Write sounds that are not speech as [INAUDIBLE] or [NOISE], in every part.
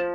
Hi,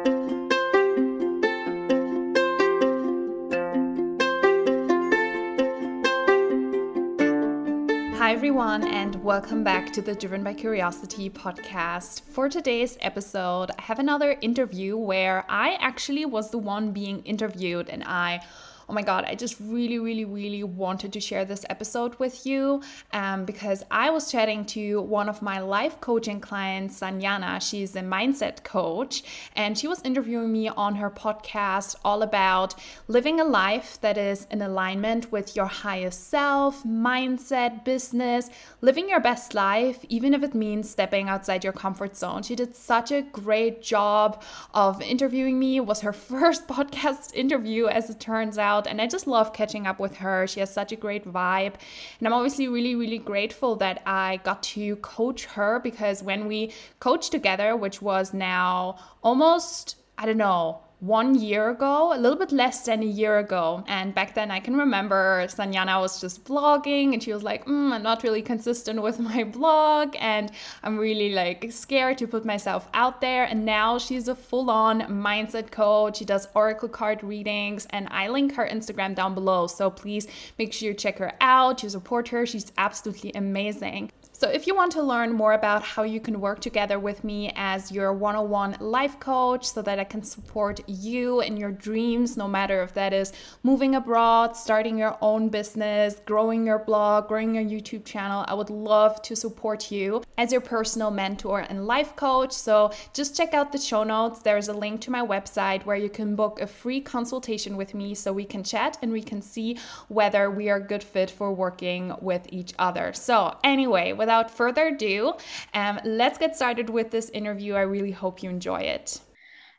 everyone, and welcome back to the Driven by Curiosity podcast. For today's episode, I have another interview where I actually was the one being interviewed and I oh my God, I just really, really, really wanted to share this episode with you um, because I was chatting to one of my life coaching clients, Sanyana. She's a mindset coach, and she was interviewing me on her podcast all about living a life that is in alignment with your highest self, mindset, business, living your best life, even if it means stepping outside your comfort zone. She did such a great job of interviewing me. It was her [LAUGHS] first podcast interview, as it turns out out. And I just love catching up with her. She has such a great vibe. And I'm obviously really, really grateful that I got to coach her because when we coached together, which was now almost, I don't know, one year ago, a little bit less than a year ago. And back then, I can remember Sanyana was just blogging and she was like, mm, I'm not really consistent with my [LAUGHS] blog and I'm really like scared to put myself out there. And now she's a full on mindset coach. She does oracle card readings and I link her Instagram down below. So please make sure you check her out, you support her. She's absolutely amazing. So, if you want to learn more about how you can work together with me as your one on one life coach so that I can support you in your dreams, no matter if that is moving abroad, starting your own business, growing your blog, growing your YouTube channel, I would love to support you as your personal mentor and life coach. So, just check out the show notes. There's a link to my website where you can book a free consultation with me so we can chat and we can see whether we are good fit for working with each other. So, anyway, without further ado, um, let's get started with this interview. I really hope you enjoy it.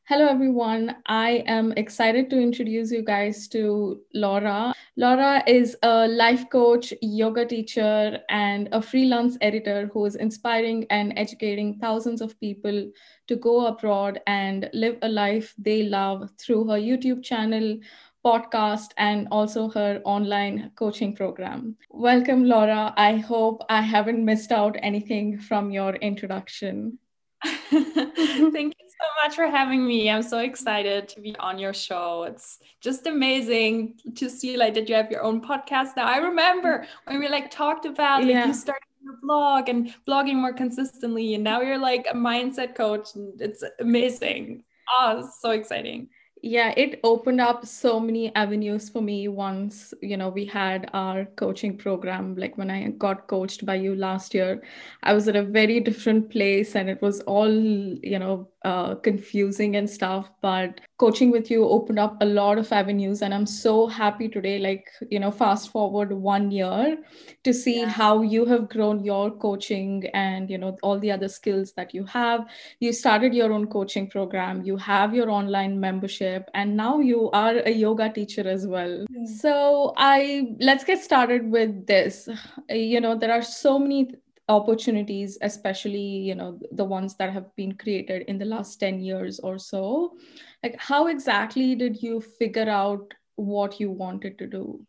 Hello, everyone. I am excited to introduce you guys to Laura. Laura is a life coach, yoga teacher, and a freelance editor who is inspiring and educating thousands of people to go abroad and live a life they love through her YouTube channel, podcast and also her online coaching program. Welcome, Laura. I hope I haven't missed out anything from your introduction. [LAUGHS] Thank you so much for having me. I'm so excited to be on your show. It's just amazing to see like that you have your own podcast now. I remember when we like talked about like yeah. you started your blog and blogging more consistently and now you're like a mindset coach and it's amazing. Oh, so exciting yeah it opened up so many avenues for me once you know we had our coaching program like when i got coached by you last year i was at a very different place and it was all you know uh, confusing and stuff but coaching with you opened up a lot of avenues and i'm so happy today like you know fast forward one year to see yeah. how you have grown your coaching and you know all the other skills that you have you started your own coaching program you have your online membership and now you are a yoga teacher as well. Yeah. so i let's get started with this. You know there are so many opportunities especially you know the ones that have been created in the last 10 years or so. Like how exactly did you figure out what you wanted to do?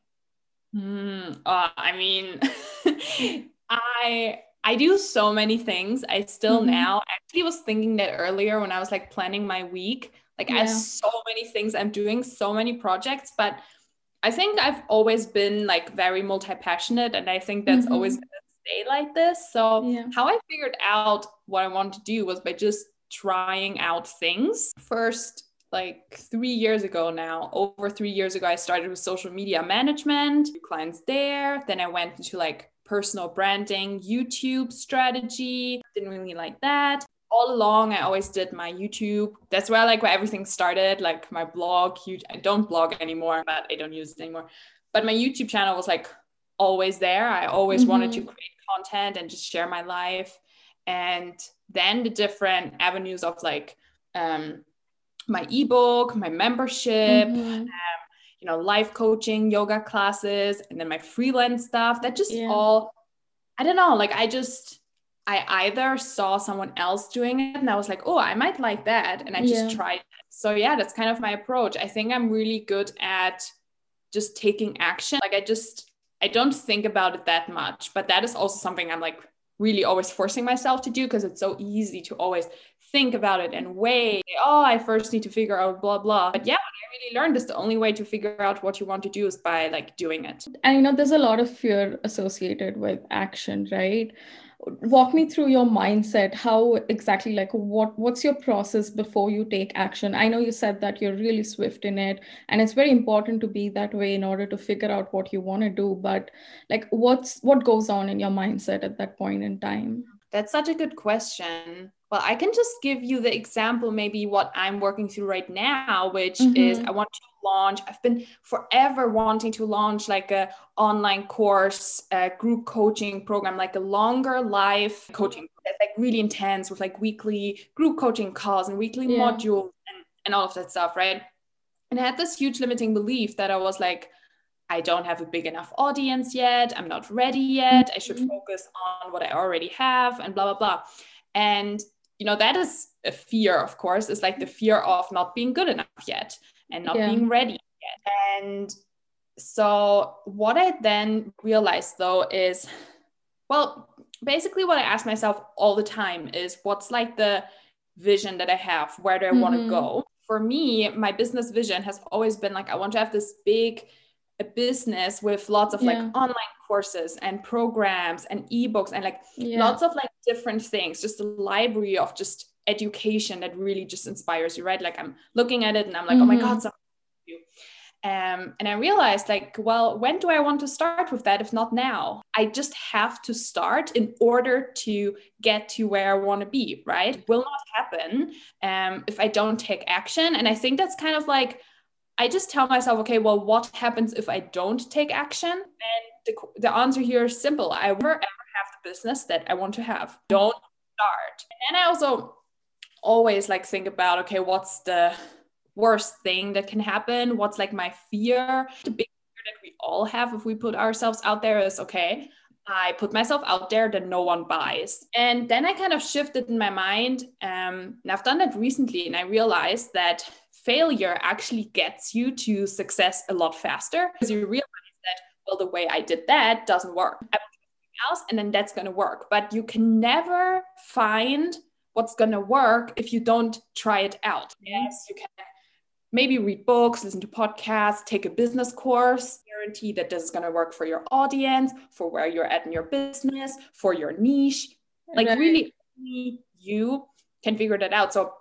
Mm, uh, i mean [LAUGHS] i i do so many things. I still mm-hmm. now actually was thinking that earlier when i was like planning my week like yeah. i have so many things i'm doing so many projects but i think i've always been like very multi-passionate and i think that's mm-hmm. always stay like this. So yeah. how I figured out what I wanted to do was by just trying out things. First, like three years ago now, over three years ago, I started with social media management, clients there. Then I went into like personal branding, YouTube strategy. Didn't really like that. All along, I always did my YouTube. That's where like where everything started, like my blog. Huge. I don't blog anymore, but I don't use it anymore. But my YouTube channel was like always there. I always mm-hmm. wanted to create content and just share my life and then the different avenues of like um, my ebook my membership mm-hmm. um, you know life coaching yoga classes and then my freelance stuff that just yeah. all i don't know like i just i either saw someone else doing it and i was like oh i might like that and i just yeah. tried so yeah that's kind of my approach i think i'm really good at just taking action like i just I don't think about it that much, but that is also something I'm like really always forcing myself to do because it's so easy to always think about it and weigh, oh, I first need to figure out blah, blah. But yeah, what I really learned is the only way to figure out what you want to do is by like doing it. And you know, there's a lot of fear associated with action, right? Walk me through your mindset. How exactly like what what's your process before you take action? I know you said that you're really swift in it and it's very important to be that way in order to figure out what you want to do but like what's what goes on in your mindset at that point in time? That's such a good question well, I can just give you the example, maybe what I'm working through right now, which mm-hmm. is I want to launch. I've been forever wanting to launch like a online course, a group coaching program, like a longer life coaching that's like really intense with like weekly group coaching calls and weekly yeah. modules and, and all of that stuff, right? And I had this huge limiting belief that I was like, I don't have a big enough audience yet. I'm not ready yet. I should mm-hmm. focus on what I already have and blah, blah, blah. And you know that is a fear of course it's like the fear of not being good enough yet and not yeah. being ready yet and so what i then realized though is well basically what i ask myself all the time is what's like the vision that i have where do i mm-hmm. want to go for me my business vision has always been like i want to have this big a business with lots of yeah. like online courses and programs and ebooks and like yeah. lots of like different things just a library of just education that really just inspires you right like i'm looking at it and i'm like mm-hmm. oh my god mm-hmm. um, and I realized, like, well, when do I want to start with that if not now? I just have to start in order to get to where I want to be, right? It will not happen um, if I don't take action. And I think that's kind of like, I just tell myself, okay, well, what happens if I don't take action? And the, the answer here is simple. I will never ever have the business that I want to have. Don't start. And then I also always like think about, okay, what's the worst thing that can happen? What's like my fear? The big fear that we all have if we put ourselves out there is, okay, I put myself out there that no one buys. And then I kind of shifted in my mind. Um, and I've done that recently, and I realized that failure actually gets you to success a lot faster because you realize that, well, the way I did that doesn't work. I will else and then that's going to work. But you can never find what's going to work if you don't try it out. Yes, you can maybe read books, listen to podcasts, take a business course, guarantee that this is going to work for your audience, for where you're at in your business, for your niche. Like, right. really, you can figure that out. So,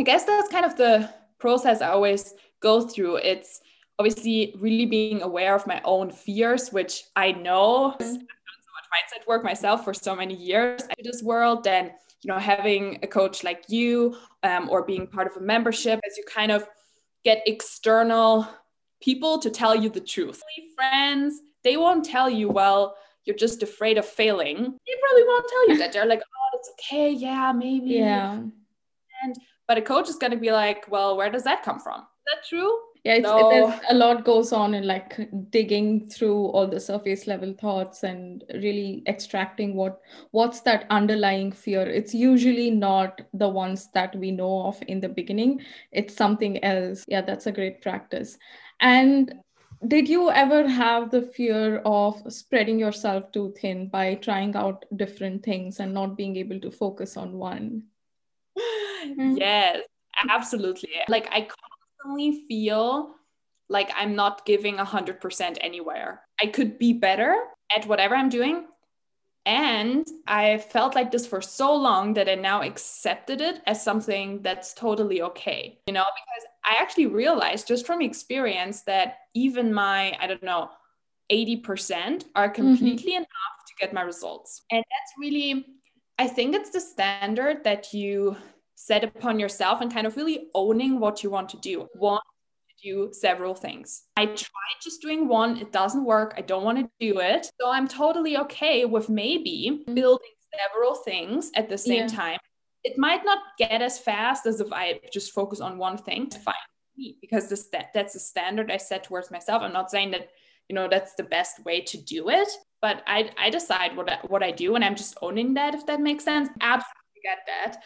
I guess that's kind of the process I always go through. It's obviously really being aware of my own fears, which I know I've done so much mindset work myself for so many years in this world. Then, you know, having a coach like you um, or being part of a membership as you kind of get external people to tell you the truth. Friends, they won't tell you, well, you're just afraid of failing. They probably won't tell you that. They're like, oh, it's okay. Yeah, maybe. Yeah. And but a coach is going to be like, well, where does that come from? Is that true? Yeah, it's, no. it, a lot goes on in like digging through all the surface level thoughts and really extracting what what's that underlying fear. It's usually not the ones that we know of in the beginning. It's something else. Yeah, that's a great practice. And did you ever have the fear of spreading yourself too thin by trying out different things and not being able to focus on one? Mm-hmm. yes, absolutely. Like I constantly feel like I'm not giving 100% anywhere. I could be better at whatever I'm doing. And I felt like this for so long that I now accepted it as something that's totally okay, you know, because I actually realized just from experience that even my, I don't know, 80% are mm-hmm. completely mm-hmm. enough to get my results. And that's really, I think it's the standard that you set upon yourself and kind of really owning what you want to do. One, do several things. I tried just doing one, it doesn't work. I don't want to do it. So I'm totally okay with maybe mm-hmm. building several things at the same yeah. time. It might not get as fast as if I just focus on one thing. Fine because this, that, that's the standard I set towards myself. I'm not saying that, you know, that's the best way to do it, but I, I decide what I, what I do and I'm just owning that, if that makes sense. Absolutely get that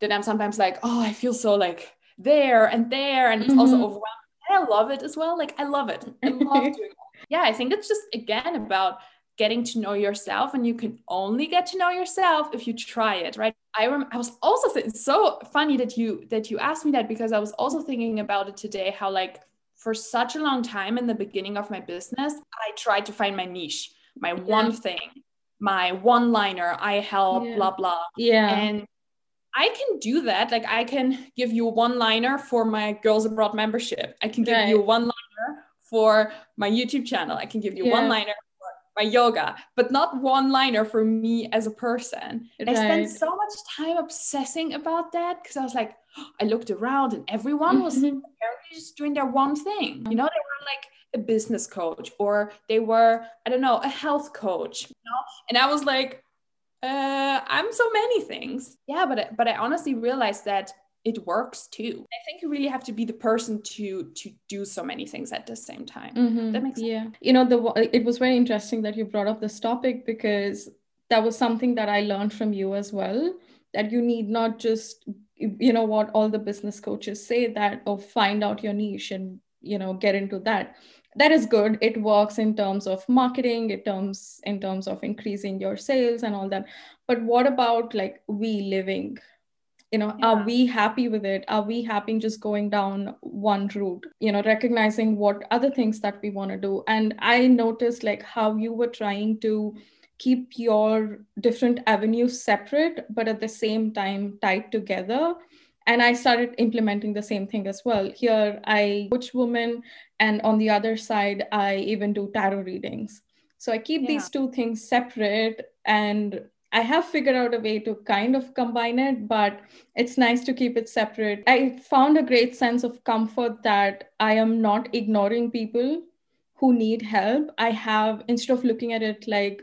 then I'm sometimes like, oh, I feel so like there and there. And it's mm-hmm. also overwhelming. And I love it as well. Like I love it. I love [LAUGHS] doing it. Yeah, I think it's just again about getting to know yourself and you can only get to know yourself if you try it right i rem- i was also th- so funny that you that you asked me that because i was also thinking about it today how like for such a long time in the beginning of my business i tried to find my niche my yeah. one thing my one liner i help yeah. blah blah yeah and I can do that. Like I can give you one liner for my Girls Abroad membership. I can give right. you one liner for my YouTube channel. I can give you yeah. one liner for my yoga, but not one liner for me as a person. Right. I spent so much time obsessing about that because I was like, [GASPS] I looked around and everyone was mm-hmm. apparently just doing their one thing. You know, they were like a business coach or they were, I don't know, a health coach, you know? And I was like, uh, I'm so many things. Yeah, but but I honestly realized that it works too. I think you really have to be the person to to do so many things at the same time. Mm-hmm. That makes sense. Yeah. You know, the it was very interesting that you brought up this topic because that was something that I learned from you as well. That you need not just you know what all the business coaches say that or oh, find out your niche and you know get into that that is good. It works in terms of marketing it terms in terms of increasing your sales and all that. But what about like we living? You know yeah. are we happy with it? Are we happy just going down one route? You know recognizing what other things that we want to do. And i noticed like how you were trying to keep your different avenues separate but at the same time tied together and i started implementing the same thing as well. Here i coach women and on the other side i even do tarot readings. So i keep yeah. these two things separate and i have figured out a way to kind of combine it but it's nice to keep it separate. I found a great sense of comfort that i am not ignoring people who need help. I have instead of looking at it like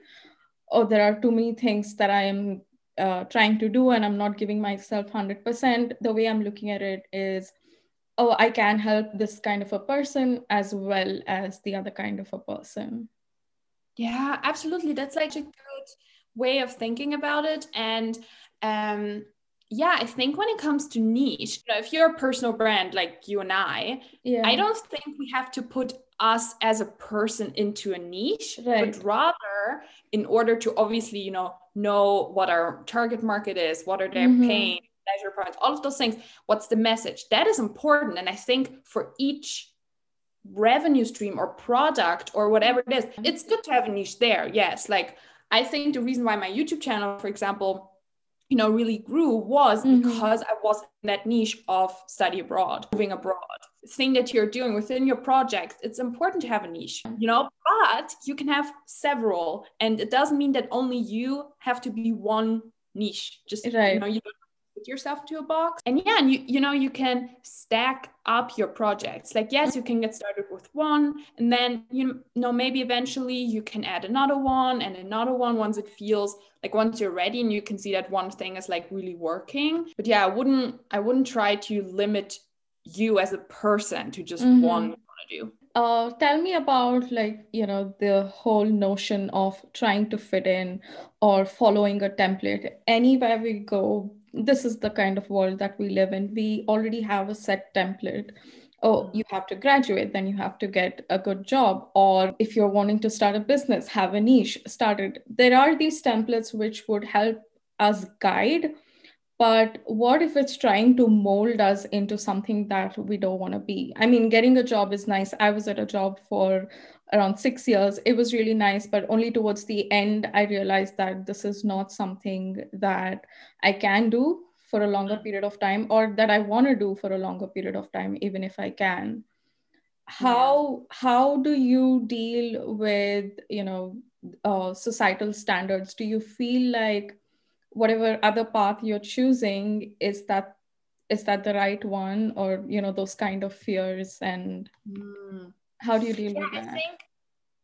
oh there are too many things that i am uh, trying to do and i'm not giving myself 100% the way i'm looking at it is oh i can help this kind of a person as well as the other kind of a person. Yeah absolutely. That's like a good way of thinking about it. And um yeah i think when it comes to niche you know, if you're a personal brand like you and i yeah. i don't think we have to put us as a person into a niche right. but rather in order to obviously you know know what our target market is what are their mm-hmm. pain pleasure points all of those things what's the message that is important and i think for each revenue stream or product or whatever it is it's good to have a niche there yes like i think the reason why my youtube channel for example you know really grew was mm-hmm. because i was in that niche of study abroad moving abroad thing that you're doing within your project it's important to have a niche you know but you can have several and it doesn't mean that only you have to be one niche. Just right. you know you don't put yourself to a box. And yeah and you you know you can stack up your projects. Like yes you can get started with one and then you know maybe eventually you can add another one and another one once it feels like once you're ready and you can see that one thing is like really working. But yeah i wouldn't i wouldn't try to limit you as a person to just mm-hmm. want to do? Uh, tell me about like you know the whole notion of trying to fit in or following a template. Anywhere we go this is the kind of world that we live in. We already have a set template. Oh you have to graduate then you have to get a good job. Or if you're wanting to start a business have a niche started there are these templates which would help us guide but what if it's trying to mold us into something that we don't want to be i mean getting a job is nice i was at a job for around six years. It was really nice, but only towards the end, I realized that this is not something that I can do for a longer mm. period of time or that I want to do for a longer period of time, even if I can. How how do you deal with you know uh, societal standards? Do you feel like whatever other path you're choosing is that is that the right one or you know those kind of fears and mm how do you deal yeah, with that? I think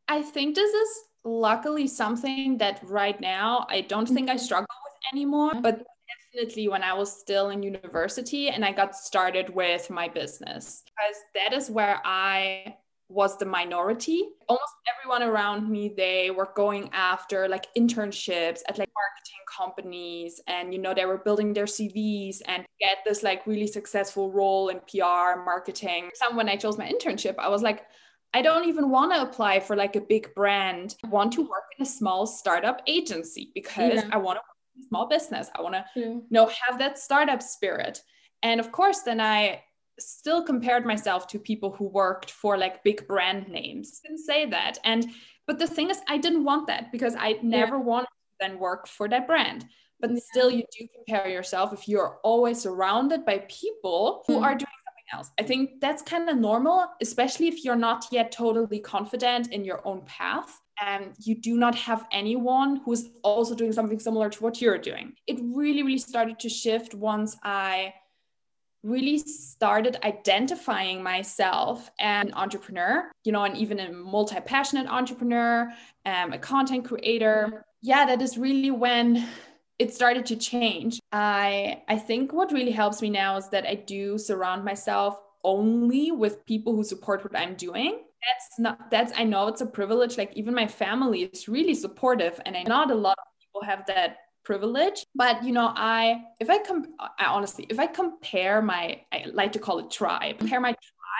I think this is luckily something that right now I don't think I mm-hmm. struggle with anymore, but definitely when I was still in university and I got started with my business because that is where I was the minority. Almost everyone around me, they were going after like internships at like marketing companies and you know they were building their CVs and get this like really successful role in PR marketing. Some when I chose my internship, I was like, I don't even want to apply for like a big brand. I want to work in a small startup agency because yeah. I want to work in a small business. I want to yeah. you know have that startup spirit. And of course, then I still compared myself to people who worked for like big brand names. Didn't say that. And but the thing is, I didn't want that because I never yeah. wanted to then work for that brand. But yeah. still, you do compare yourself if you're always surrounded by people who mm. are doing something else. I think that's kind of normal, especially if you're not yet totally confident in your own path and you do not have anyone who's also doing something similar to what you're doing. It really, really started to shift once I really started identifying myself as an entrepreneur, you know, and even a multi passionate entrepreneur, um, a content creator. Yeah, that is really when it started to change. I I think what really helps me now is that I do surround myself only with people who support what I'm doing. That's not that's I know it's a privilege. Like even my family is really supportive, and I not a lot of people have that privilege but you know i if i come i honestly if i compare my i like to call it tribe. Compare my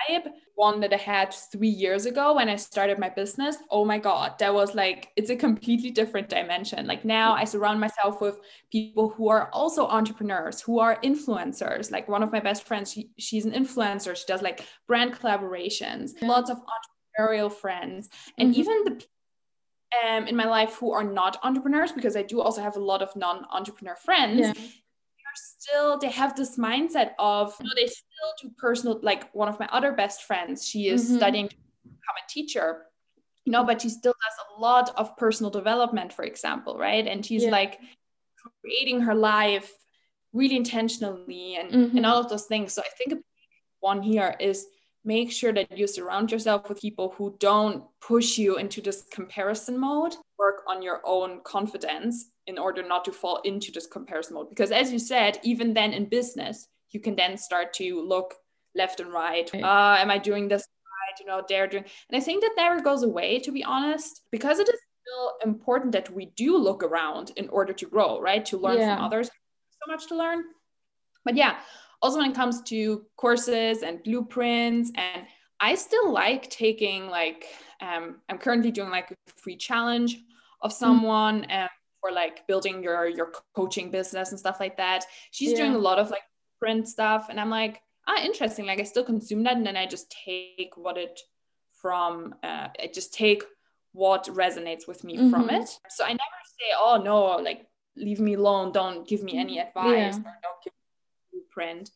tribe one that i had three years ago when i started my business oh my god that was like it's a completely different dimension. Like now i surround myself with people who are also entrepreneurs who are influencers. Like one of my best friends she, she's an influencer. She does like brand collaborations lots of entrepreneurial friends and mm-hmm. even the um, in my life who are not entrepreneurs because I do also have a lot of non-entrepreneur friends. Yeah. They're still they have this mindset of you know, they still do personal like one of my other best friends she is mm-hmm. studying to become a teacher you know but she still does a lot of personal development for example right and she's yeah. like creating her life really intentionally and mm-hmm. and all of those things so i think one here is make sure that you surround yourself with people who don't push you into this comparison mode. Work on your own confidence in order not to fall into this comparison mode. Because as you said even then in business you can then start to look left and right. Uh, am i doing this right? You know they're doing and i think that never goes away to be honest because it is still important that we do look around in order to grow right? To learn yeah. from others. So much to learn. But yeah also when it comes to courses and blueprints and i still like taking like um, i'm currently doing like a free challenge of mm. someone um, for like building your your coaching business and stuff like that she's yeah. doing a lot of like print stuff and i'm like ah interesting like i still consume that and then i just take what it from uh, i just take what resonates with me mm-hmm. from it so i never say oh no like leave me alone don't give me any advice yeah. or don't give blueprint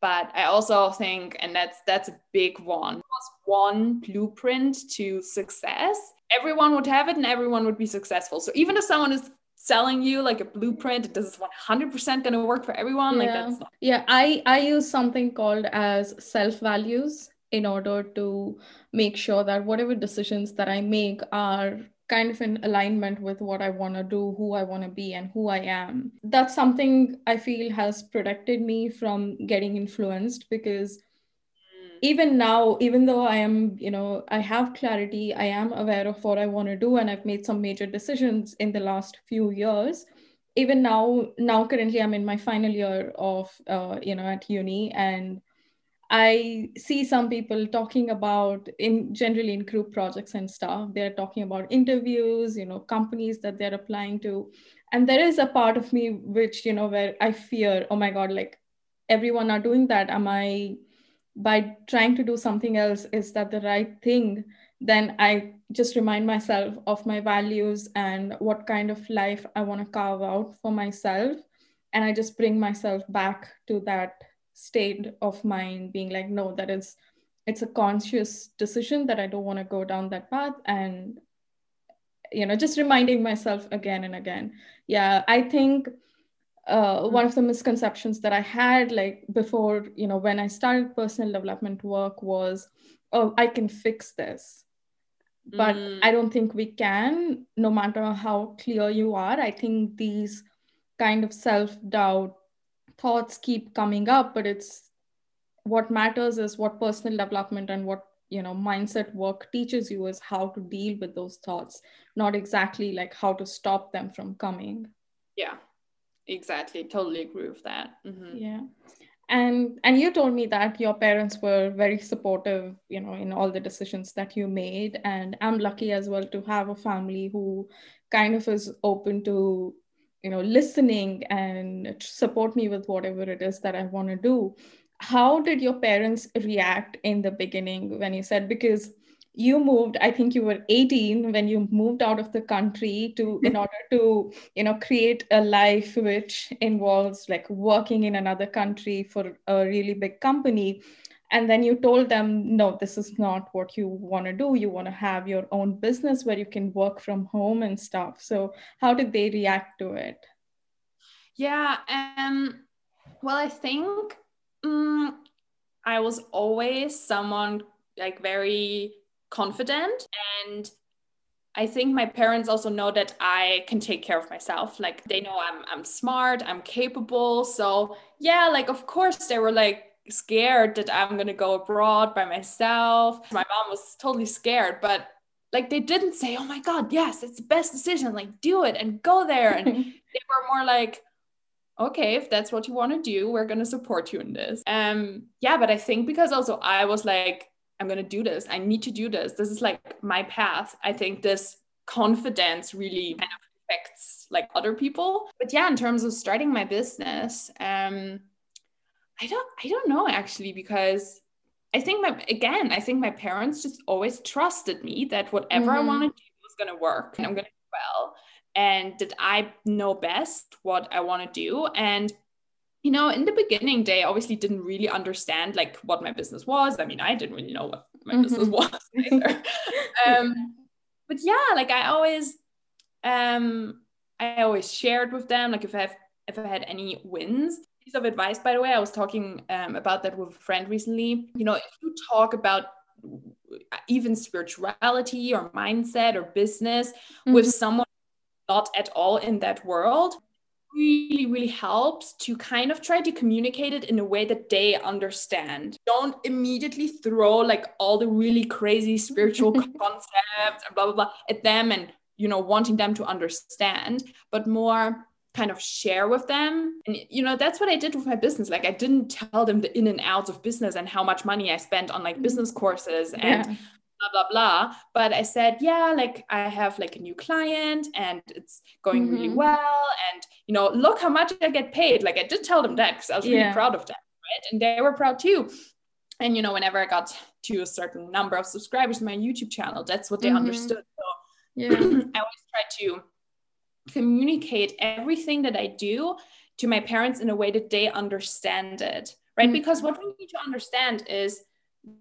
but i also think and that's that's a big one was one blueprint to success. Everyone would have it and everyone would be successful. So even if someone is selling you like a blueprint this is 100% going to work for everyone yeah. like that's not- yeah i i use something called as self values in order to make sure that whatever decisions that i make are kind of in alignment with what I want to do, who I want to be, and who I am. That's something I feel has protected me from getting influenced because mm. even now, even though I am, you know, I have clarity, I am aware of what I want to do, and I've made some major decisions in the last few years. Even now, now currently I'm in my final year of, uh, you know, at uni, and I see some people talking about in generally in group projects and stuff. They're talking about interviews, you know, companies that they're applying to. And there is a part of me which, you know, where I fear, oh my God, like everyone are doing that. Am I by trying to do something else, is that the right thing? Then I just remind myself of my values and what kind of life I want to carve out for myself. And I just bring myself back to that state of mind being like no that is it's a conscious decision that i don't want to go down that path. And you know just reminding myself again and again. Yeah i think uh, one of the misconceptions that i had like before you know when i started personal development work was oh i can fix this. But mm. i don't think we can no matter how clear you are. I think these kind of self doubt thoughts keep coming up but it's what matters is what personal development and what you know mindset work teaches you is how to deal with those thoughts not exactly like how to stop them from coming. Yeah exactly. Totally agree with that. Mm-hmm. yeah. And and you told me that your parents were very supportive you know in all the decisions that you made. And i'm lucky as well to have a family who kind of is open to you know listening and support me with whatever it is that i want to do. How did your parents react in the beginning when you said because you moved i think you were 18 when you moved out of the country to [LAUGHS] in order to you know create a life which involves like working in another country for a really big company and then you told them no this is not what you want to do you want to have your own business where you can work from home and stuff so how did they react to it yeah um well i think um, i was always someone like very confident and I think my parents also know that I can take care of myself. Like they know I'm I'm smart, I'm capable. So, yeah, like of course they were like scared that I'm going to go abroad by myself. My mom was totally scared, but like they didn't say, "Oh my god, yes, it's the best decision. Like do it and go there." And [LAUGHS] they were more like, "Okay, if that's what you want to do, we're going to support you in this." Um yeah, but I think because also I was like I'm going to do this. I need to do this. This is like my path. I think this confidence really kind of affects like other people. But yeah, in terms of starting my business, um, I don't, I don't know actually because I think my again, I think my parents just always trusted me that whatever mm-hmm. I want to do was going to work and I'm going to do well, and that I know best what I want to do and you know, in the beginning, they obviously didn't really understand like what my business was. I mean, I didn't really know what my mm-hmm. business was [LAUGHS] either. um, but yeah, like I always, um, I always shared with them, like if I have, if I had any wins. Piece of advice, by the way, I was talking um, about that with a friend recently. You know, if you talk about even spirituality or mindset or business mm-hmm. with someone not at all in that world really, really helps to kind of try to communicate it in a way that they understand. Don't immediately throw like all the really crazy spiritual [LAUGHS] concepts and blah, blah, blah at them and, you know, wanting them to understand, but more kind of share with them. And, you know, that's what I did with my business. Like, I didn't tell them the in and outs of business and how much money I spent on like business courses and yeah blah blah blah but i said yeah like i have like a new client and it's going mm-hmm. really well and you know look how much i get paid like i did tell them that because i was really proud of them right and they were proud too and you know whenever i got to a certain number of subscribers to my youtube channel that's what they mm-hmm. understood so yeah. [CLEARS THROAT] i always try to communicate everything that i do to my parents in a way that they understand it right mm-hmm. because what we need to understand is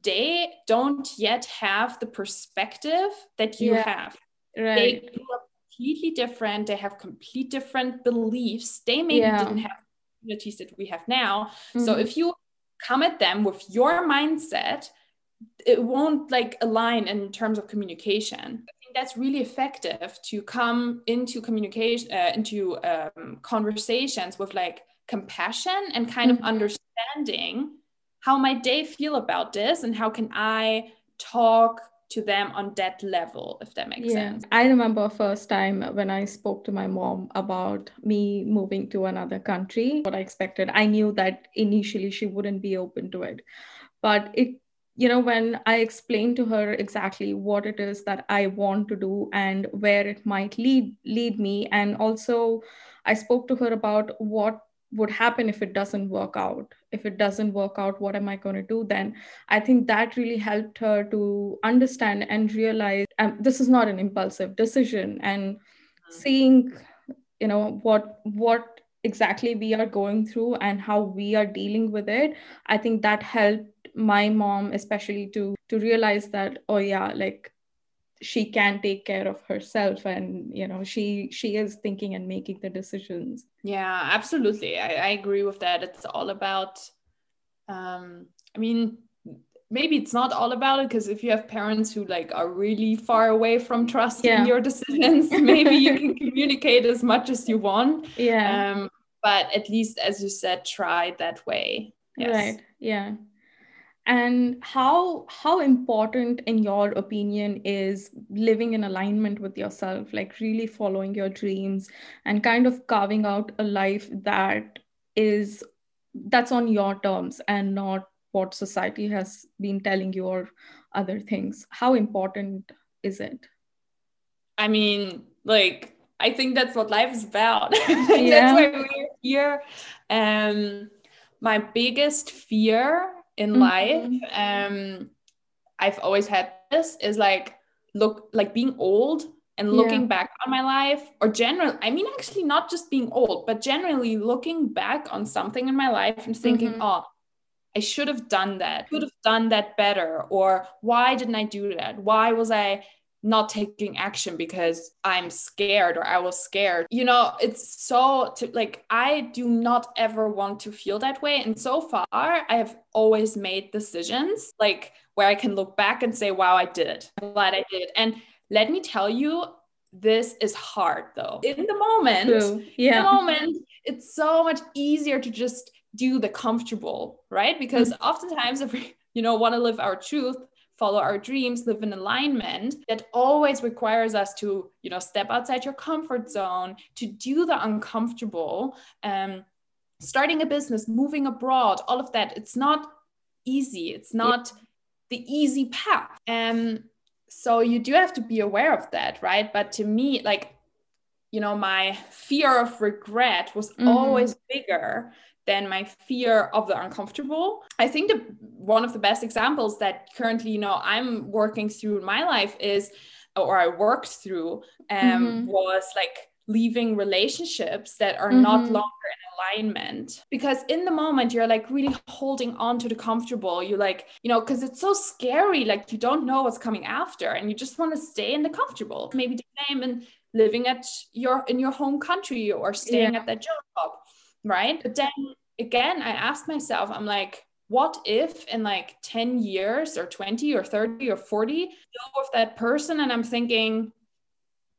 they don't yet have the perspective that you yeah. have. Right. They grew up completely different. They have complete different beliefs. They maybe yeah. didn't have the opportunities that we have now. Mm-hmm. So if you come at them with your mindset, it won't like align in terms of communication. That's really effective to come into communication, uh, into um, conversations with like compassion and kind mm-hmm. of understanding how might they feel about this and how can I talk to them on that level if that makes yeah. sense i remember first time when i spoke to my mom about me moving to another country what i expected i knew that initially she wouldn't be open to it but it you know when i explained to her exactly what it is that i want to do and where it might lead lead me and also i spoke to her about what would happen if it doesn't work out if it doesn't work out what am i going to do then i think that really helped her to understand and realize um, this is not an impulsive decision and mm-hmm. seeing you know what what exactly we are going through and how we are dealing with it i think that helped my mom especially to to realize that oh yeah like she can take care of herself and you know she she is thinking and making the decisions. Yeah absolutely. I, I agree with that. It's all about um i mean maybe it's not all about it because if you have parents who like are really far away from trusting yeah. your decisions [LAUGHS] maybe you can communicate as much as you want. Yeah. Um but at least as you said try that way. Yes. right. Yeah and how how important in your opinion is living in alignment with yourself like really following your dreams and kind of carving out a life that is that's on your terms and not what society has been telling you or other things? How important is it? I mean like i think that's what life is about. [LAUGHS] Yeah. that's why we're here. Um my biggest fear in mm-hmm. life um i've always had this is like look like being old and looking yeah. back on my life or general i mean actually not just being old but generally looking back on something in my life and thinking mm-hmm. oh i should have done that could have done that better or why didn't i do that why was i not taking action because i'm scared or i was scared you know it's so to, like i do not ever want to feel that way and so far i have always made decisions like where i can look back and say wow i did it i'm glad i did and let me tell you, this is hard though. In the moment, True. yeah. in the moment, it's so much easier to just do the comfortable, right? Because mm-hmm. oftentimes if we, you know, want to live our truth, follow our dreams, live in alignment, that always requires us to, you know, step outside your comfort zone, to do the uncomfortable. Um, starting a business, moving abroad, all of that. It's not easy. It's not the easy path. Um, so you do have to be aware of that right but to me like you know my fear of regret was mm-hmm. always bigger than my fear of the uncomfortable i think the one of the best examples that currently you know i'm working through in my life is or i worked through um mm-hmm. was like leaving relationships that are mm-hmm. not longer in alignment because in the moment you're like really holding on to the comfortable you like you know because it's so scary like you don't know what's coming after and you just want to stay in the comfortable maybe the same and living at your in your home country or staying yeah. at that job right but then again i asked myself i'm like what if in like 10 years or 20 or 30 or 40 go with that person and i'm thinking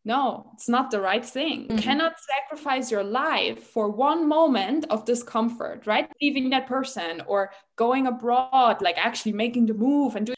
no, it's not the right thing. Mm-hmm. You cannot sacrifice your life for one moment of discomfort, right? Leaving that person or going abroad, like actually making the move and doing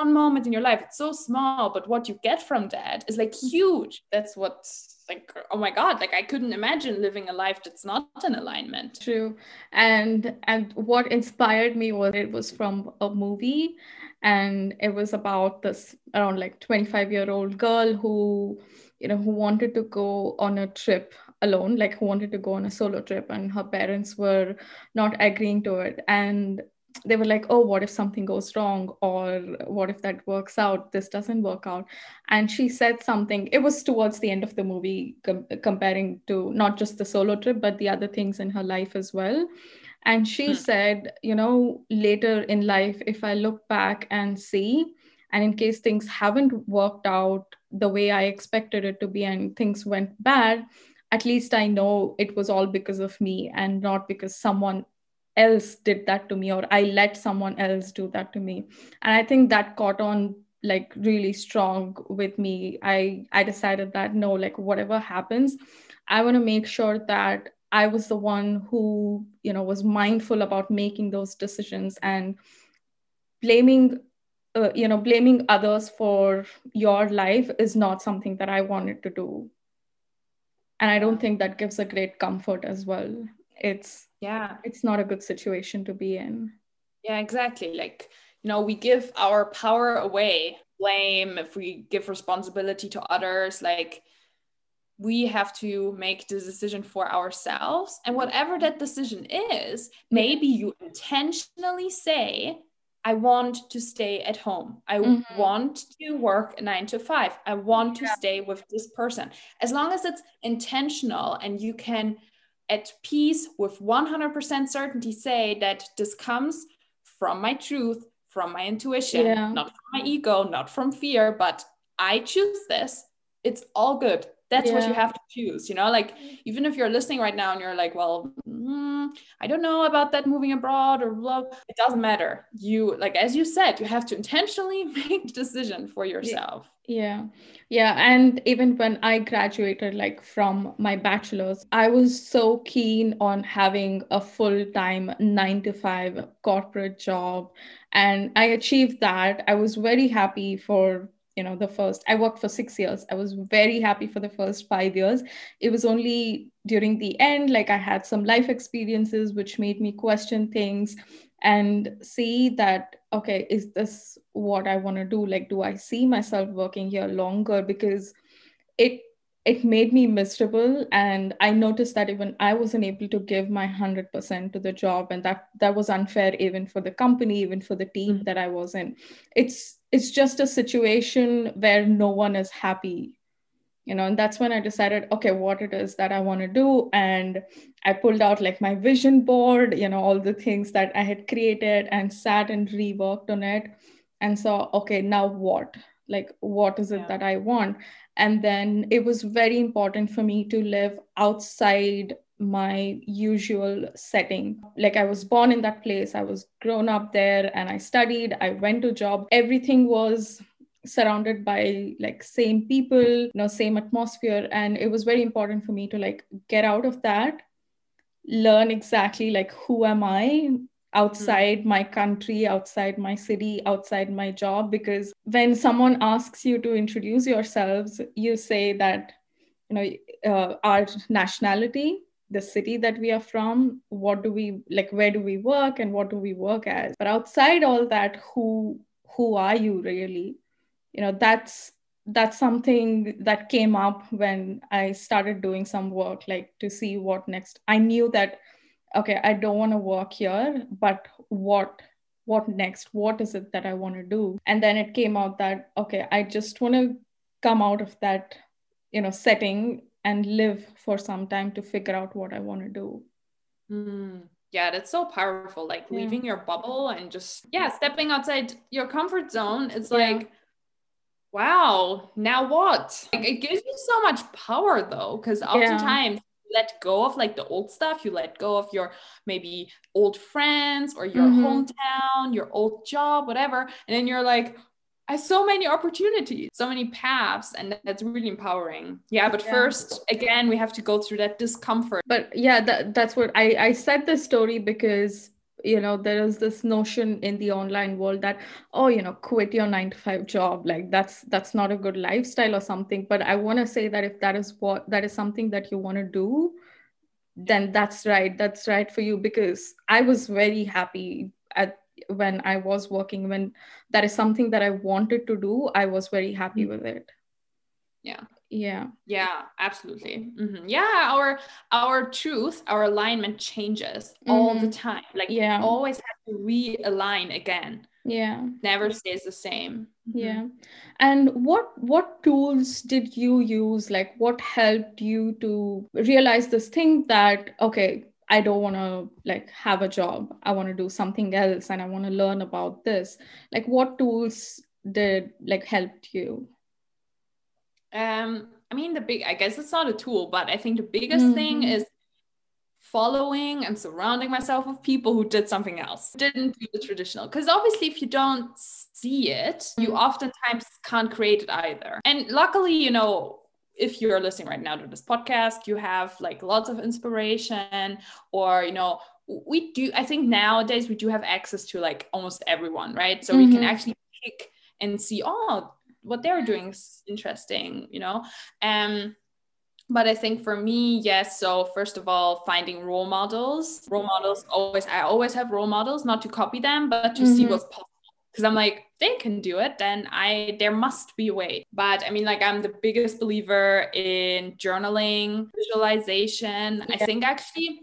one moment in your life. It's so small, but what you get from that is like huge. That's what like oh my god like i couldn't imagine living a life that's not in alignment. True. And and what inspired me was it was from a movie and it was about this around like 25 year old girl who you know who wanted to go on a trip alone like who wanted to go on a solo trip and her parents were not agreeing to it. And they were like oh what if something goes wrong or what if that works out? This doesn't work out. And she said something it was towards the end of the movie com- comparing to not just the solo trip but the other things in her life as well. And she hmm. said you know later in life if i look back and see and in case things haven't worked out the way I expected it to be and things went bad, at least I know it was all because of me and not because someone else did that to me or I let someone else do that to me. And I think that caught on like really strong with me. I I decided that no, like whatever happens, I want to make sure that I was the one who, you know, was mindful about making those decisions and blaming uh, you know blaming others for your life is not something that i wanted to do and i don't think that gives a great comfort as well it's yeah it's not a good situation to be in yeah exactly like you know we give our power away blame if we give responsibility to others like we have to make the decision for ourselves and whatever that decision is maybe you intentionally say I want to stay at home. I mm-hmm. want to work nine to five. I want to stay with this person. As long as it's intentional and you can, at peace with 100% certainty, say that this comes from my truth, from my intuition, yeah. not from my ego, not from fear, but I choose this. It's all good that's yeah. what you have to choose you know like even if you're listening right now and you're like well mm, i don't know about that moving abroad or blah it doesn't matter. You like as you said you have to intentionally [LAUGHS] make decision for yourself. yeah. Yeah and even when i graduated like from my bachelor's i was so keen on having a full-time 9 to 5 corporate job and i achieved that. I was very happy for you know the first i worked for 6 years. I was very happy for the first 5 years. It was only during the end like i had some life experiences which made me question things and see that okay is this what i want to do? Like do i see myself working here longer? Because it it made me miserable and i noticed that even i wasn't able to give my 100% to the job and that that was unfair even for the company even for the team mm-hmm. that i was in. It's it's just a situation where no one is happy you know and that's when i decided okay what it is that i want to do and i pulled out like my vision board you know all the things that i had created and sat and reworked on it and saw okay now what like what is it yeah. that i want and then it was very important for me to live outside my usual setting like i was born in that place i was grown up there and i studied i went to job everything was surrounded by like same people you know same atmosphere and it was very important for me to like get out of that learn exactly like who am i outside mm-hmm. my country, outside my city, outside my job. Because when someone asks you to introduce yourselves, you say that, you know, uh, our nationality, the city that we are from, what do we like, where do we work, and what do we work as? But outside all that, who who are you really? You know, that's that's something that came up when I started doing some work, like to see what next. I knew that okay i don't want to work here but what what next what is it that i want to do and then it came out that okay i just want to come out of that you know setting and live for some time to figure out what i want to do mm. yeah that's so powerful like yeah. leaving your bubble and just yeah stepping outside your comfort zone it's yeah. like wow now what like, it gives you so much power though because oftentimes let go of like the old stuff you let go of your maybe old friends or your mm-hmm. hometown your old job whatever and then you're like I so many opportunities, so many paths, and that's really empowering. Yeah, but yeah. first, again, we have to go through that discomfort. But yeah, that, that's what I, I said this story because you know there is this notion in the online world that oh you know quit your 9 to 5 job like that's that's not a good lifestyle or something but i want to say that if that is what that is something that you want to do then that's right that's right for you because i was very happy at when i was working when that is something that i wanted to do i was very happy mm-hmm. with it yeah yeah yeah absolutely mm-hmm. yeah our our truth our alignment changes mm-hmm. all the mm-hmm. time like yeah always have to realign again yeah never stays the same mm-hmm. yeah and what what tools did you use like what helped you to realize this thing that okay i don't want to like have a job i want to do something else and i want to learn about this like what tools did like helped you um, I mean, the big, I guess it's not a tool, but I think the biggest mm-hmm. thing is following and surrounding myself with people who did something else, didn't do the traditional. Because obviously, if you don't see it, you mm-hmm. oftentimes can't create it either. And luckily, you know, if you're listening right now to this podcast, you have like lots of inspiration, or, you know, we do, I think nowadays we do have access to like almost everyone, right? So mm-hmm. we can mm-hmm. actually pick and see, oh, what they're doing is interesting, you know. Um, but I think for me, yes. So first of all, finding role models. Role models always. I always have role models, not to copy them, but to mm-hmm. see what's possible. Because I'm like, they can do it, then I there must be a way. But I mean, like I'm the biggest believer in journaling, visualization. Yeah. I think actually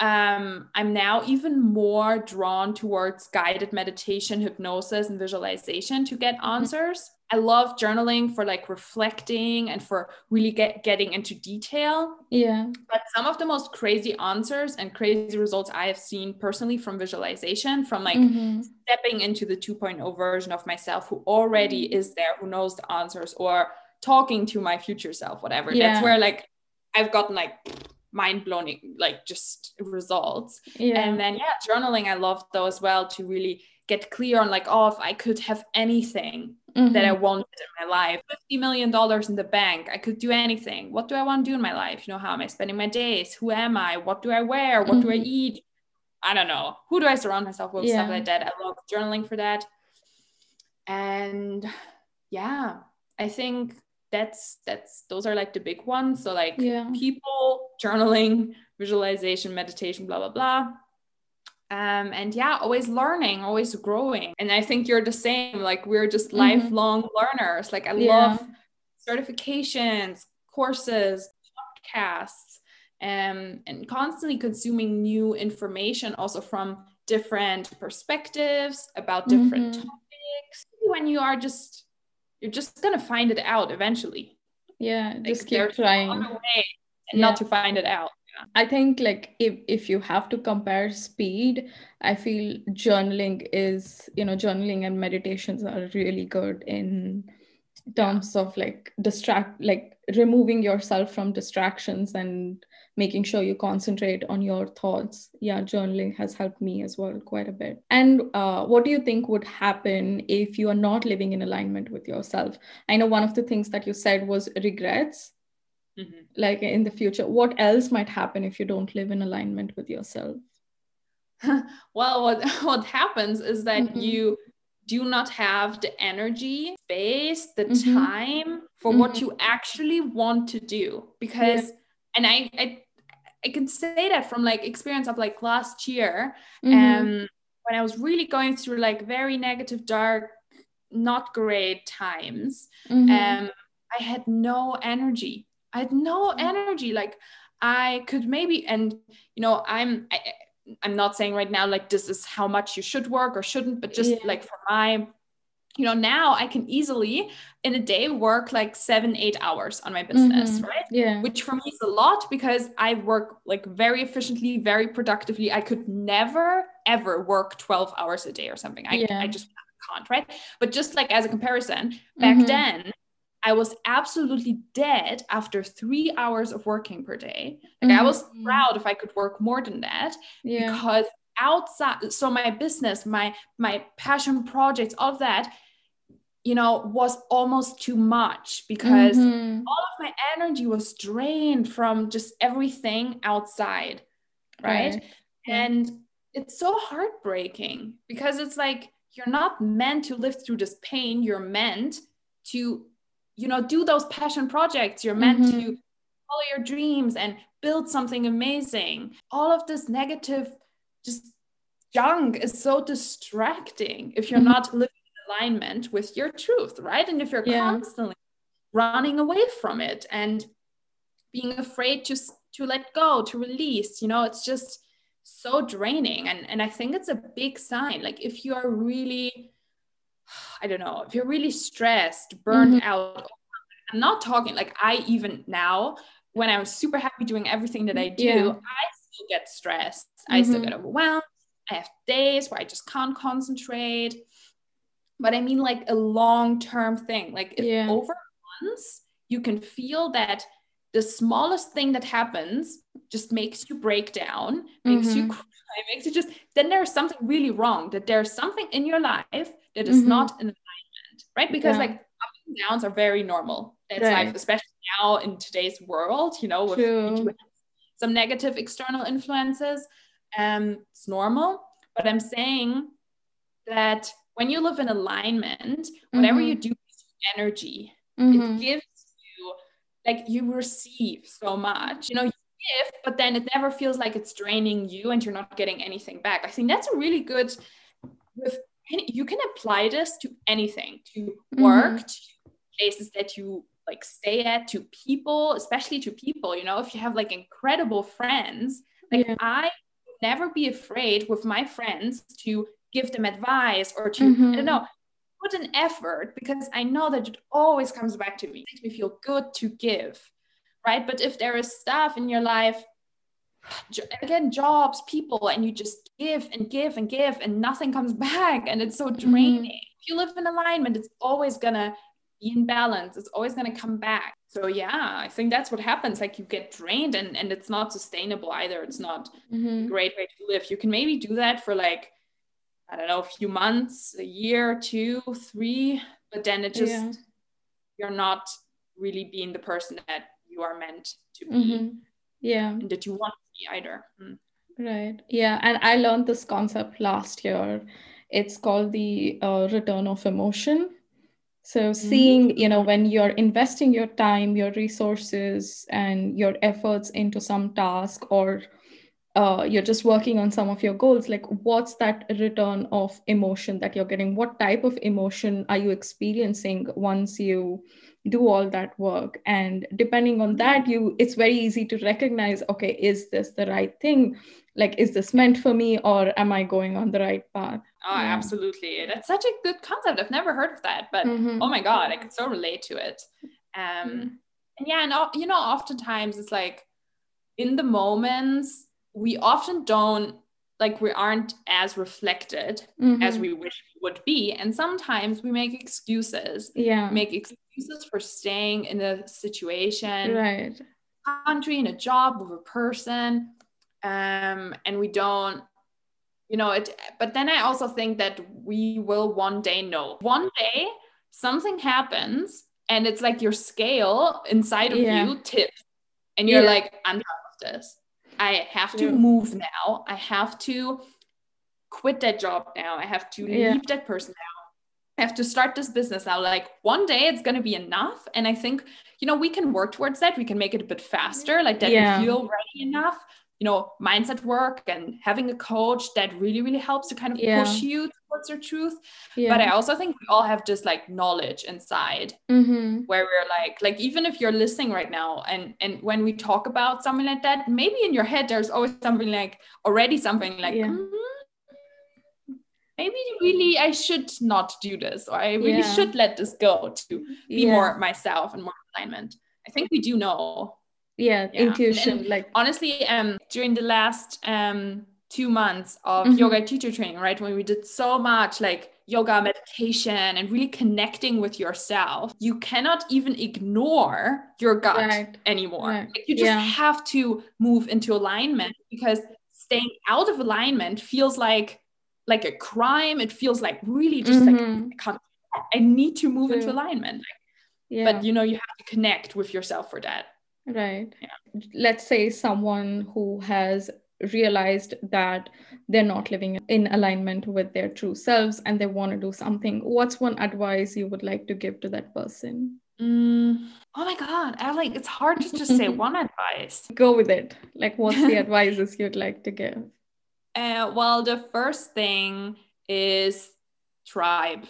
um, I'm now even more drawn towards guided meditation, hypnosis, and visualization to get mm-hmm. answers. I love journaling for like reflecting and for really get getting into detail. Yeah. But some of the most crazy answers and crazy results I have seen personally from visualization, from like mm-hmm. stepping into the 2.0 version of myself who already mm-hmm. is there, who knows the answers, or talking to my future self, whatever. Yeah. That's where like I've gotten like mind blowing, like just results. Yeah. And then yeah, journaling, I love though as well to really get clear on like, oh, if I could have anything mm-hmm. that I mm-hmm. wanted in my life. $50 million in the bank. I could do anything. What do I want to do in my life? You know, how am I spending my days? Who am I? What do I wear? What mm-hmm. do I mm-hmm. eat? I don't know. Who do I surround myself with? Yeah. Stuff like that. I love journaling for that. And yeah, I think that's that's those are like the big ones. So like Yeah. people, journaling, visualization, meditation, blah blah blah. Um, and yeah, always learning, always growing. And I think you're the same. Like we're just Mhm. lifelong learners. Like I Yeah. love certifications, courses, podcasts, um, and constantly consuming new information also from different perspectives about different Mhm. topics. When you are just, you're just gonna find it out eventually. Yeah. Like, Just keep trying. and Yeah. not to find it out. I think like if if you have to compare speed, I feel journaling is, you know, journaling and meditations are really good in terms of like distract like removing yourself from distractions and making sure you concentrate on your thoughts. Yeah, journaling has helped me as well quite a bit. And uh, what do you think would happen if you are not living in alignment with yourself? I know one of the things that you said was regrets Mhm. like in the future what else might happen if you don't live in alignment with yourself [LAUGHS] well, what [LAUGHS] what happens is that Mhm. you do not have the energy, space, the Mhm. time for what Mhm. you actually want to do. Because, and I, I, I can say that from like experience of like last year, Mhm. um, when I was really going through like very negative, dark, not great times. Mhm. Um, I had no energy. I had no Mhm. energy. Like I could maybe, and you know, I'm. I, I'm not saying right now like this is how much you should work or shouldn't, but just Yeah. like for my, you know, now I can easily in a day work like seven, eight hours on my business, Mhm. right? yeah Which for me is a lot because I work like very efficiently, very productively. I could never ever work 12 hours a day or something. I, Yeah. I just can't, right? But just like as a comparison, back Mhm. then I was absolutely dead after three hours of working per day. Like I was Mhm. proud if I could work more than that yeah because outside so my business my my passion projects all of that you know was almost too much because Mhm. all of my energy was drained from just everything outside right, Yeah. and it's so heartbreaking because it's like you're not meant to live through this pain you're meant to you know do those passion projects you're meant to Mhm. follow your dreams and build something amazing all of this negative just junk is so distracting if you're Mhm. not living in alignment with your truth right and if you're Yeah. constantly running away from it and being afraid to to let go to release you know it's just so draining and and i think it's a big sign like if you are really i don't know if you're really stressed burned Mhm. out i'm not talking like i even now when i'm super happy doing everything that i do Yeah. i still get stressed i still Mhm. get overwhelmed i have days where i just can't concentrate but i mean like a long term thing like if Yeah. over months you can feel that the smallest thing that happens just makes you break down makes you cry makes you just then there's something really wrong that there's something in your life that is Mhm. not in alignment right because Yeah. like ups and downs are very normal that's Right. life especially now in today's world you know with True. we do have some negative external influences um it's normal but i'm saying that when you live in alignment whatever you Mhm. do you energy Mhm. it gives you like you receive so much you know you give but then it never feels like it's draining you and you're not getting anything back i think that's a really good with any, you can apply this to anything to work Mhm. to places that you like stay at to people especially to people you know if you have like incredible friends like Yeah. i never be afraid with my friends to give them advice or to i Mhm. don't know put an effort because I know that it always comes back to me. It makes me feel good to give, right? But if there is stuff in your life, again, jobs, people, and you just give and give and give and nothing comes [LAUGHS] back and it's so draining. If you live in alignment, it's always gonna be in balance. It's always gonna come back. So yeah, I think that's what happens. Like you get drained and, and it's not sustainable either. It's not a Mhm. great way to live. You can maybe do that for like I don't know, a few months, a year, two, three, but then it just Yeah. you're not really being the person that you are meant to be Mhm. Yeah. and that you want to be either. Mm. Right. Yeah. And I learned this concept last year. It's called the uh, return of emotion. so seeing you know when you're investing your time your resources and your efforts into some task or uh, you're just working on some of your goals like what's that return of emotion that you're getting? What type of emotion are you experiencing once you do all that work? And depending on that you it's very easy to recognize okay is this the right thing? Like is this meant for me or am i going on the right path? Oh yeah. absolutely. That's such a good concept. I've never heard of that but mm-hmm. oh my god i can so relate to it. Um mm-hmm. and yeah and you know oftentimes it's like in the moments we often don't like we aren't as reflected mm-hmm. as we wish we would be and sometimes we make excuses yeah make excuses for staying in a situation right country in a job with a person um and we don't you know it but then i also think that we will one day know one day something happens and it's like your scale inside of yeah. you tips and you're yeah. like i'm done with this I have to yeah. move now. I have to quit that job now. I have to yeah. leave that person now. I have to start this business now. Like one day it's going to be enough. And I think, you know, we can work towards that. We can make it a bit faster, like that yeah. feel ready enough. You know, mindset work and having a coach that really, really helps to kind of yeah. push you towards your truth. Yeah. But I also think we all have just like knowledge inside mm-hmm. where we're like, like even if you're listening right now and and when we talk about something like that, maybe in your head there's always something like already something like yeah. mm-hmm, maybe really I should not do this or I really should let this go to be more myself and more alignment. I think we do know. Yeah, intuition. And like honestly, um during the last um two months of mm-hmm. yoga teacher training, right? When we did so much like yoga meditation and really connecting with yourself, you cannot even ignore your gut right. anymore. Right. Like you just yeah. have to move into alignment because staying out of alignment feels like like a crime. It feels like really just mm-hmm. like I can't I need to move True. into alignment. Like, yeah. But you know, you have to connect with yourself for that. Right. Yeah. Let's say someone who has realized that they're not living in alignment with their true selves and they want to do something what's one advice you would like to give to that person? Mm, oh my god i like it's hard to just say [LAUGHS] one advice. Go with it. Like what's the [LAUGHS] advices you'd like to give? Uh, well the first thing is tribe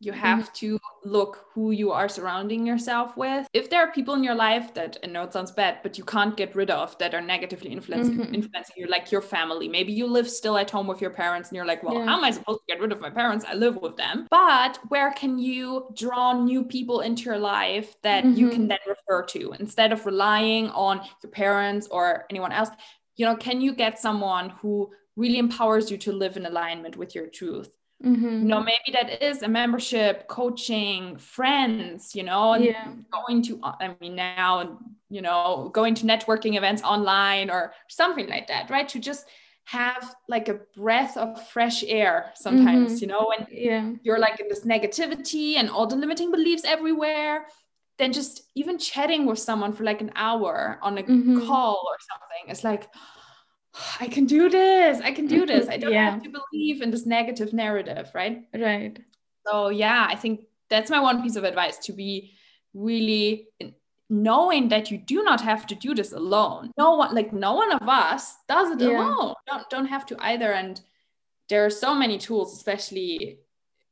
you mm-hmm. have mm-hmm. to look who you are surrounding yourself with if there are people in your life that i know it sounds bad but you can't get rid of that are negatively influencing mm-hmm. influencing you like your family maybe you live still at home with your parents and you're like well yeah. how am i supposed to get rid of my parents i live with them but where can you draw new people into your life that mm-hmm. you can mm-hmm. then refer to instead of relying on your parents or anyone else you know can you get someone who really empowers you to live in alignment with your truth Mm-hmm. You know, maybe that is a membership, coaching, friends, you know, and yeah. going to, I mean, now, you know, going to networking events online or something like that, right? To just have like a breath of fresh air sometimes, mm-hmm. you know, when yeah. you're like in this negativity and all the limiting beliefs everywhere. Then just even chatting with someone for like an hour on a mm-hmm. call or something, it's like, [SIGHS] I can do this. I can do this. I [LAUGHS] don't yeah. have to believe in this negative narrative, right? Right. So, yeah, I think that's my one piece of advice to be really knowing that you do not have to do this alone. No one, like, no one of us does it yeah. alone. Don't, don't have to either. And there are so many tools, especially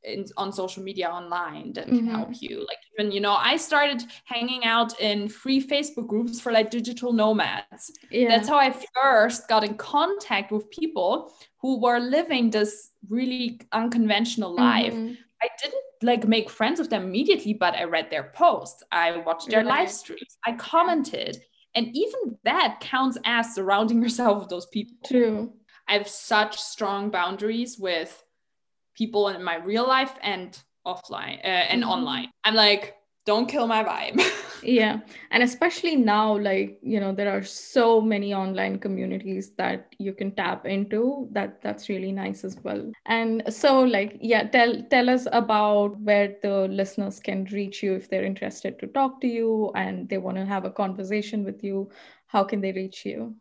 in, on social media online that can mm-hmm. help you like even you know i started hanging out in free facebook groups for like digital nomads yeah. that's how i first got in contact with people who were living this really unconventional life mm-hmm. i didn't like make friends with them immediately but i read their posts i watched their right. live streams i commented and even that counts as surrounding [LAUGHS] yourself with those people true i have such strong boundaries with people in my real life and offline uh, and mm-hmm. online. I'm like, don't kill my vibe. [LAUGHS] yeah. And especially now, like, you know, there are so many online communities that you can tap into that that's really nice as well. And so like, yeah, tell tell us about where the listeners can reach you if they're interested to talk to you and they want to have a conversation with you. How can they reach you?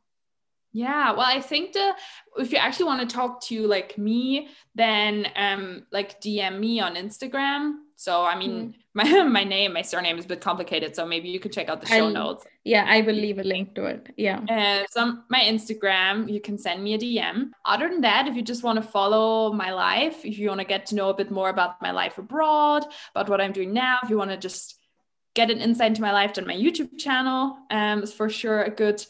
Yeah, well, I think the if you actually want to talk to like me, then um like DM me on Instagram. so I mean, mm. my [LAUGHS] my name, my surname is a bit complicated, so maybe you could check out the show I'll, notes. Yeah, I will leave a link to it. Yeah. And so my Instagram, you can send me a DM. Other than that, if you just want to follow my life, if you want to get to know a bit more about my life abroad, about what I'm doing now, if you want to just get an insight into my life, then my YouTube channel um, is for sure a good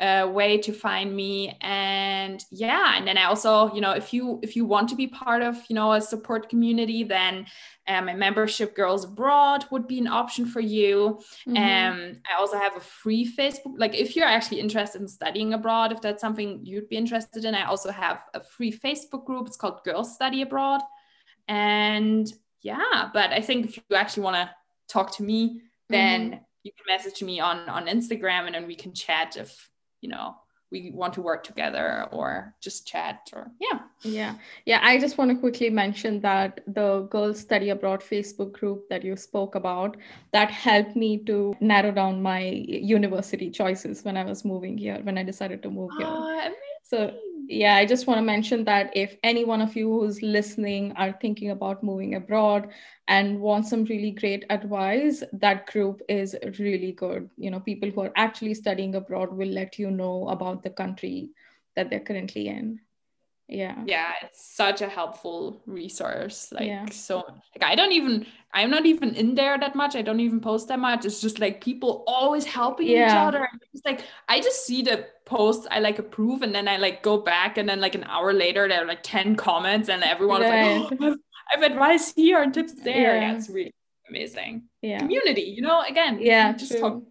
uh, way to find me and yeah and then i also you know if you if you want to be part of you know a support community then um, a membership girls abroad would be an option for you mm-hmm. um i also have a free facebook like if you're actually interested in studying abroad if that's something you'd be interested in i also have a free facebook group it's called girls study abroad and yeah but i think if you actually want to talk to me then mm-hmm. you can message me on on instagram and then we can chat if you know we want to work together or just chat or yeah. Yeah. Yeah i just want to quickly mention that the girls study abroad facebook group that you spoke about that helped me to narrow down my university choices when i was moving here when i decided to move here. Oh, so yeah, I just want to mention that if any one of you who's listening are thinking about moving abroad and want some really great advice, that group is really good. You know, people who are actually studying abroad will let you know about the country that they're currently in yeah. Yeah it's such a helpful resource like yeah. so like i don't even i'm not even in there that much. I don't even post that much. It's just like people always helping yeah. each other it's like i just see the posts i like approve and then i like go back and then like an hour later there are like 10 comments and everyone's right. like oh, I've, I've advice here and tips there. Yeah. yeah it's really amazing. Yeah. Community you know again yeah just talk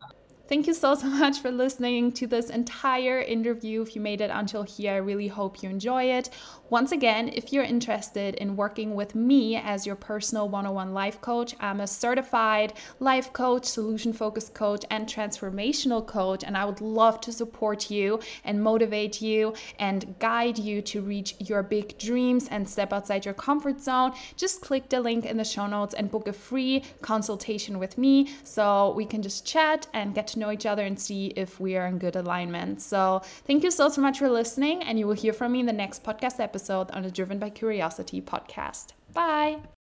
Thank you so, so much for listening to this entire interview. If you made it until here, I really hope you enjoy it. Once again, if you're interested in working with me as your personal 101 life coach, I'm a certified life coach, solution focused coach, and transformational coach. And I would love to support you and motivate you and guide you to reach your big dreams and step outside your comfort zone. Just click the link in the show notes and book a free consultation with me so we can just chat and get to know each other and see if we are in good alignment. So, thank you so, so much for listening. And you will hear from me in the next podcast episode on the Driven by Curiosity podcast. Bye.